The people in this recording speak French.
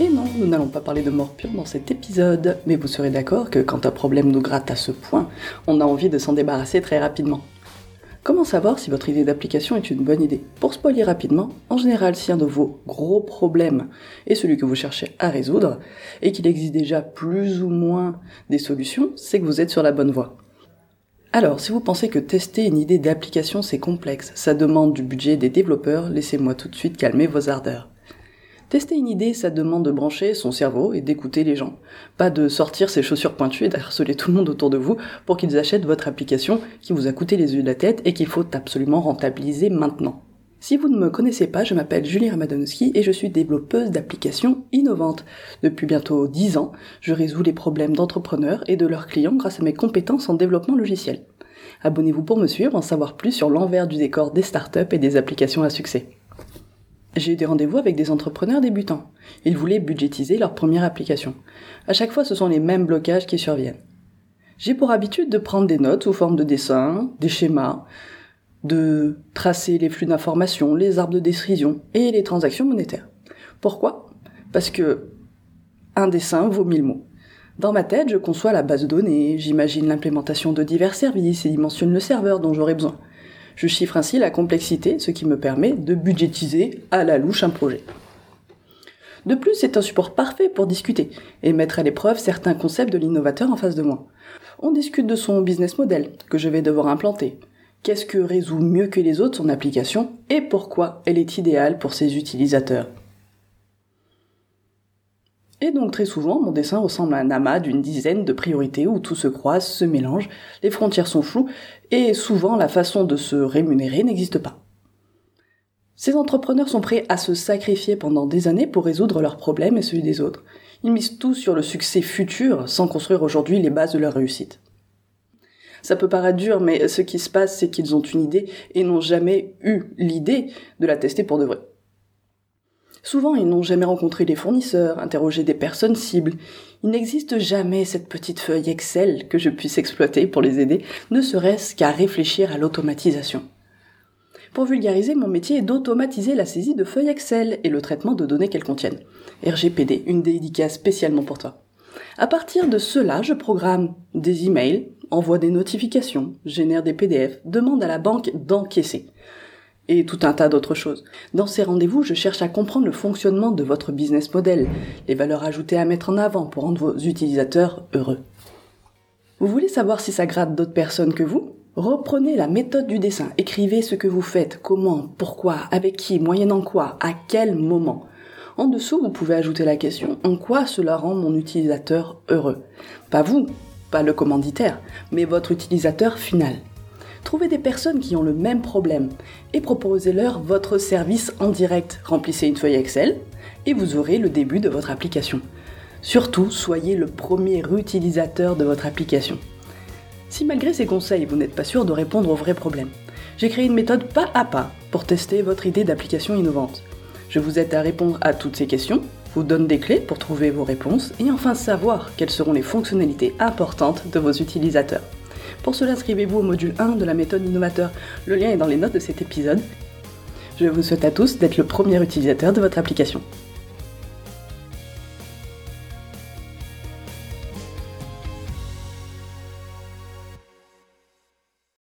Et non, nous n'allons pas parler de mort pure dans cet épisode, mais vous serez d'accord que quand un problème nous gratte à ce point, on a envie de s'en débarrasser très rapidement. Comment savoir si votre idée d'application est une bonne idée? Pour spoiler rapidement, en général, si un de vos gros problèmes est celui que vous cherchez à résoudre, et qu'il existe déjà plus ou moins des solutions, c'est que vous êtes sur la bonne voie. Alors, si vous pensez que tester une idée d'application c'est complexe, ça demande du budget des développeurs, laissez-moi tout de suite calmer vos ardeurs. Tester une idée, ça demande de brancher son cerveau et d'écouter les gens. Pas de sortir ses chaussures pointues et d'harceler tout le monde autour de vous pour qu'ils achètent votre application qui vous a coûté les yeux de la tête et qu'il faut absolument rentabiliser maintenant. Si vous ne me connaissez pas, je m'appelle Julie Ramadonowski et je suis développeuse d'applications innovantes. Depuis bientôt 10 ans, je résous les problèmes d'entrepreneurs et de leurs clients grâce à mes compétences en développement logiciel. Abonnez-vous pour me suivre, en savoir plus sur l'envers du décor des startups et des applications à succès. J'ai eu des rendez-vous avec des entrepreneurs débutants. Ils voulaient budgétiser leur première application. À chaque fois, ce sont les mêmes blocages qui surviennent. J'ai pour habitude de prendre des notes sous forme de dessins, des schémas, de tracer les flux d'informations, les arbres de décision et les transactions monétaires. Pourquoi? Parce que un dessin vaut mille mots. Dans ma tête, je conçois la base de données, j'imagine l'implémentation de divers services et dimensionne le serveur dont j'aurai besoin. Je chiffre ainsi la complexité, ce qui me permet de budgétiser à la louche un projet. De plus, c'est un support parfait pour discuter et mettre à l'épreuve certains concepts de l'innovateur en face de moi. On discute de son business model que je vais devoir implanter. Qu'est-ce que résout mieux que les autres son application et pourquoi elle est idéale pour ses utilisateurs? Et donc très souvent, mon dessin ressemble à un amas d'une dizaine de priorités où tout se croise, se mélange, les frontières sont floues, et souvent la façon de se rémunérer n'existe pas. Ces entrepreneurs sont prêts à se sacrifier pendant des années pour résoudre leurs problèmes et celui des autres. Ils misent tout sur le succès futur sans construire aujourd'hui les bases de leur réussite. Ça peut paraître dur, mais ce qui se passe, c'est qu'ils ont une idée et n'ont jamais eu l'idée de la tester pour de vrai. Souvent, ils n'ont jamais rencontré les fournisseurs, interrogé des personnes cibles. Il n'existe jamais cette petite feuille Excel que je puisse exploiter pour les aider, ne serait-ce qu'à réfléchir à l'automatisation. Pour vulgariser, mon métier est d'automatiser la saisie de feuilles Excel et le traitement de données qu'elles contiennent. RGPD, une dédicace spécialement pour toi. À partir de cela, je programme des emails, envoie des notifications, génère des PDF, demande à la banque d'encaisser et tout un tas d'autres choses. Dans ces rendez-vous, je cherche à comprendre le fonctionnement de votre business model, les valeurs ajoutées à mettre en avant pour rendre vos utilisateurs heureux. Vous voulez savoir si ça gratte d'autres personnes que vous? Reprenez la méthode du dessin, écrivez ce que vous faites, comment, pourquoi, avec qui, moyennant quoi, à quel moment. En dessous, vous pouvez ajouter la question en quoi cela rend mon utilisateur heureux? Pas vous, pas le commanditaire, mais votre utilisateur final. Trouvez des personnes qui ont le même problème et proposez-leur votre service en direct. Remplissez une feuille Excel et vous aurez le début de votre application. Surtout, soyez le premier utilisateur de votre application. Si malgré ces conseils, vous n'êtes pas sûr de répondre aux vrais problèmes, j'ai créé une méthode pas à pas pour tester votre idée d'application innovante. Je vous aide à répondre à toutes ces questions, vous donne des clés pour trouver vos réponses et enfin savoir quelles seront les fonctionnalités importantes de vos utilisateurs. Pour cela, inscrivez-vous au module 1 de la méthode innovateur. Le lien est dans les notes de cet épisode. Je vous souhaite à tous d'être le premier utilisateur de votre application.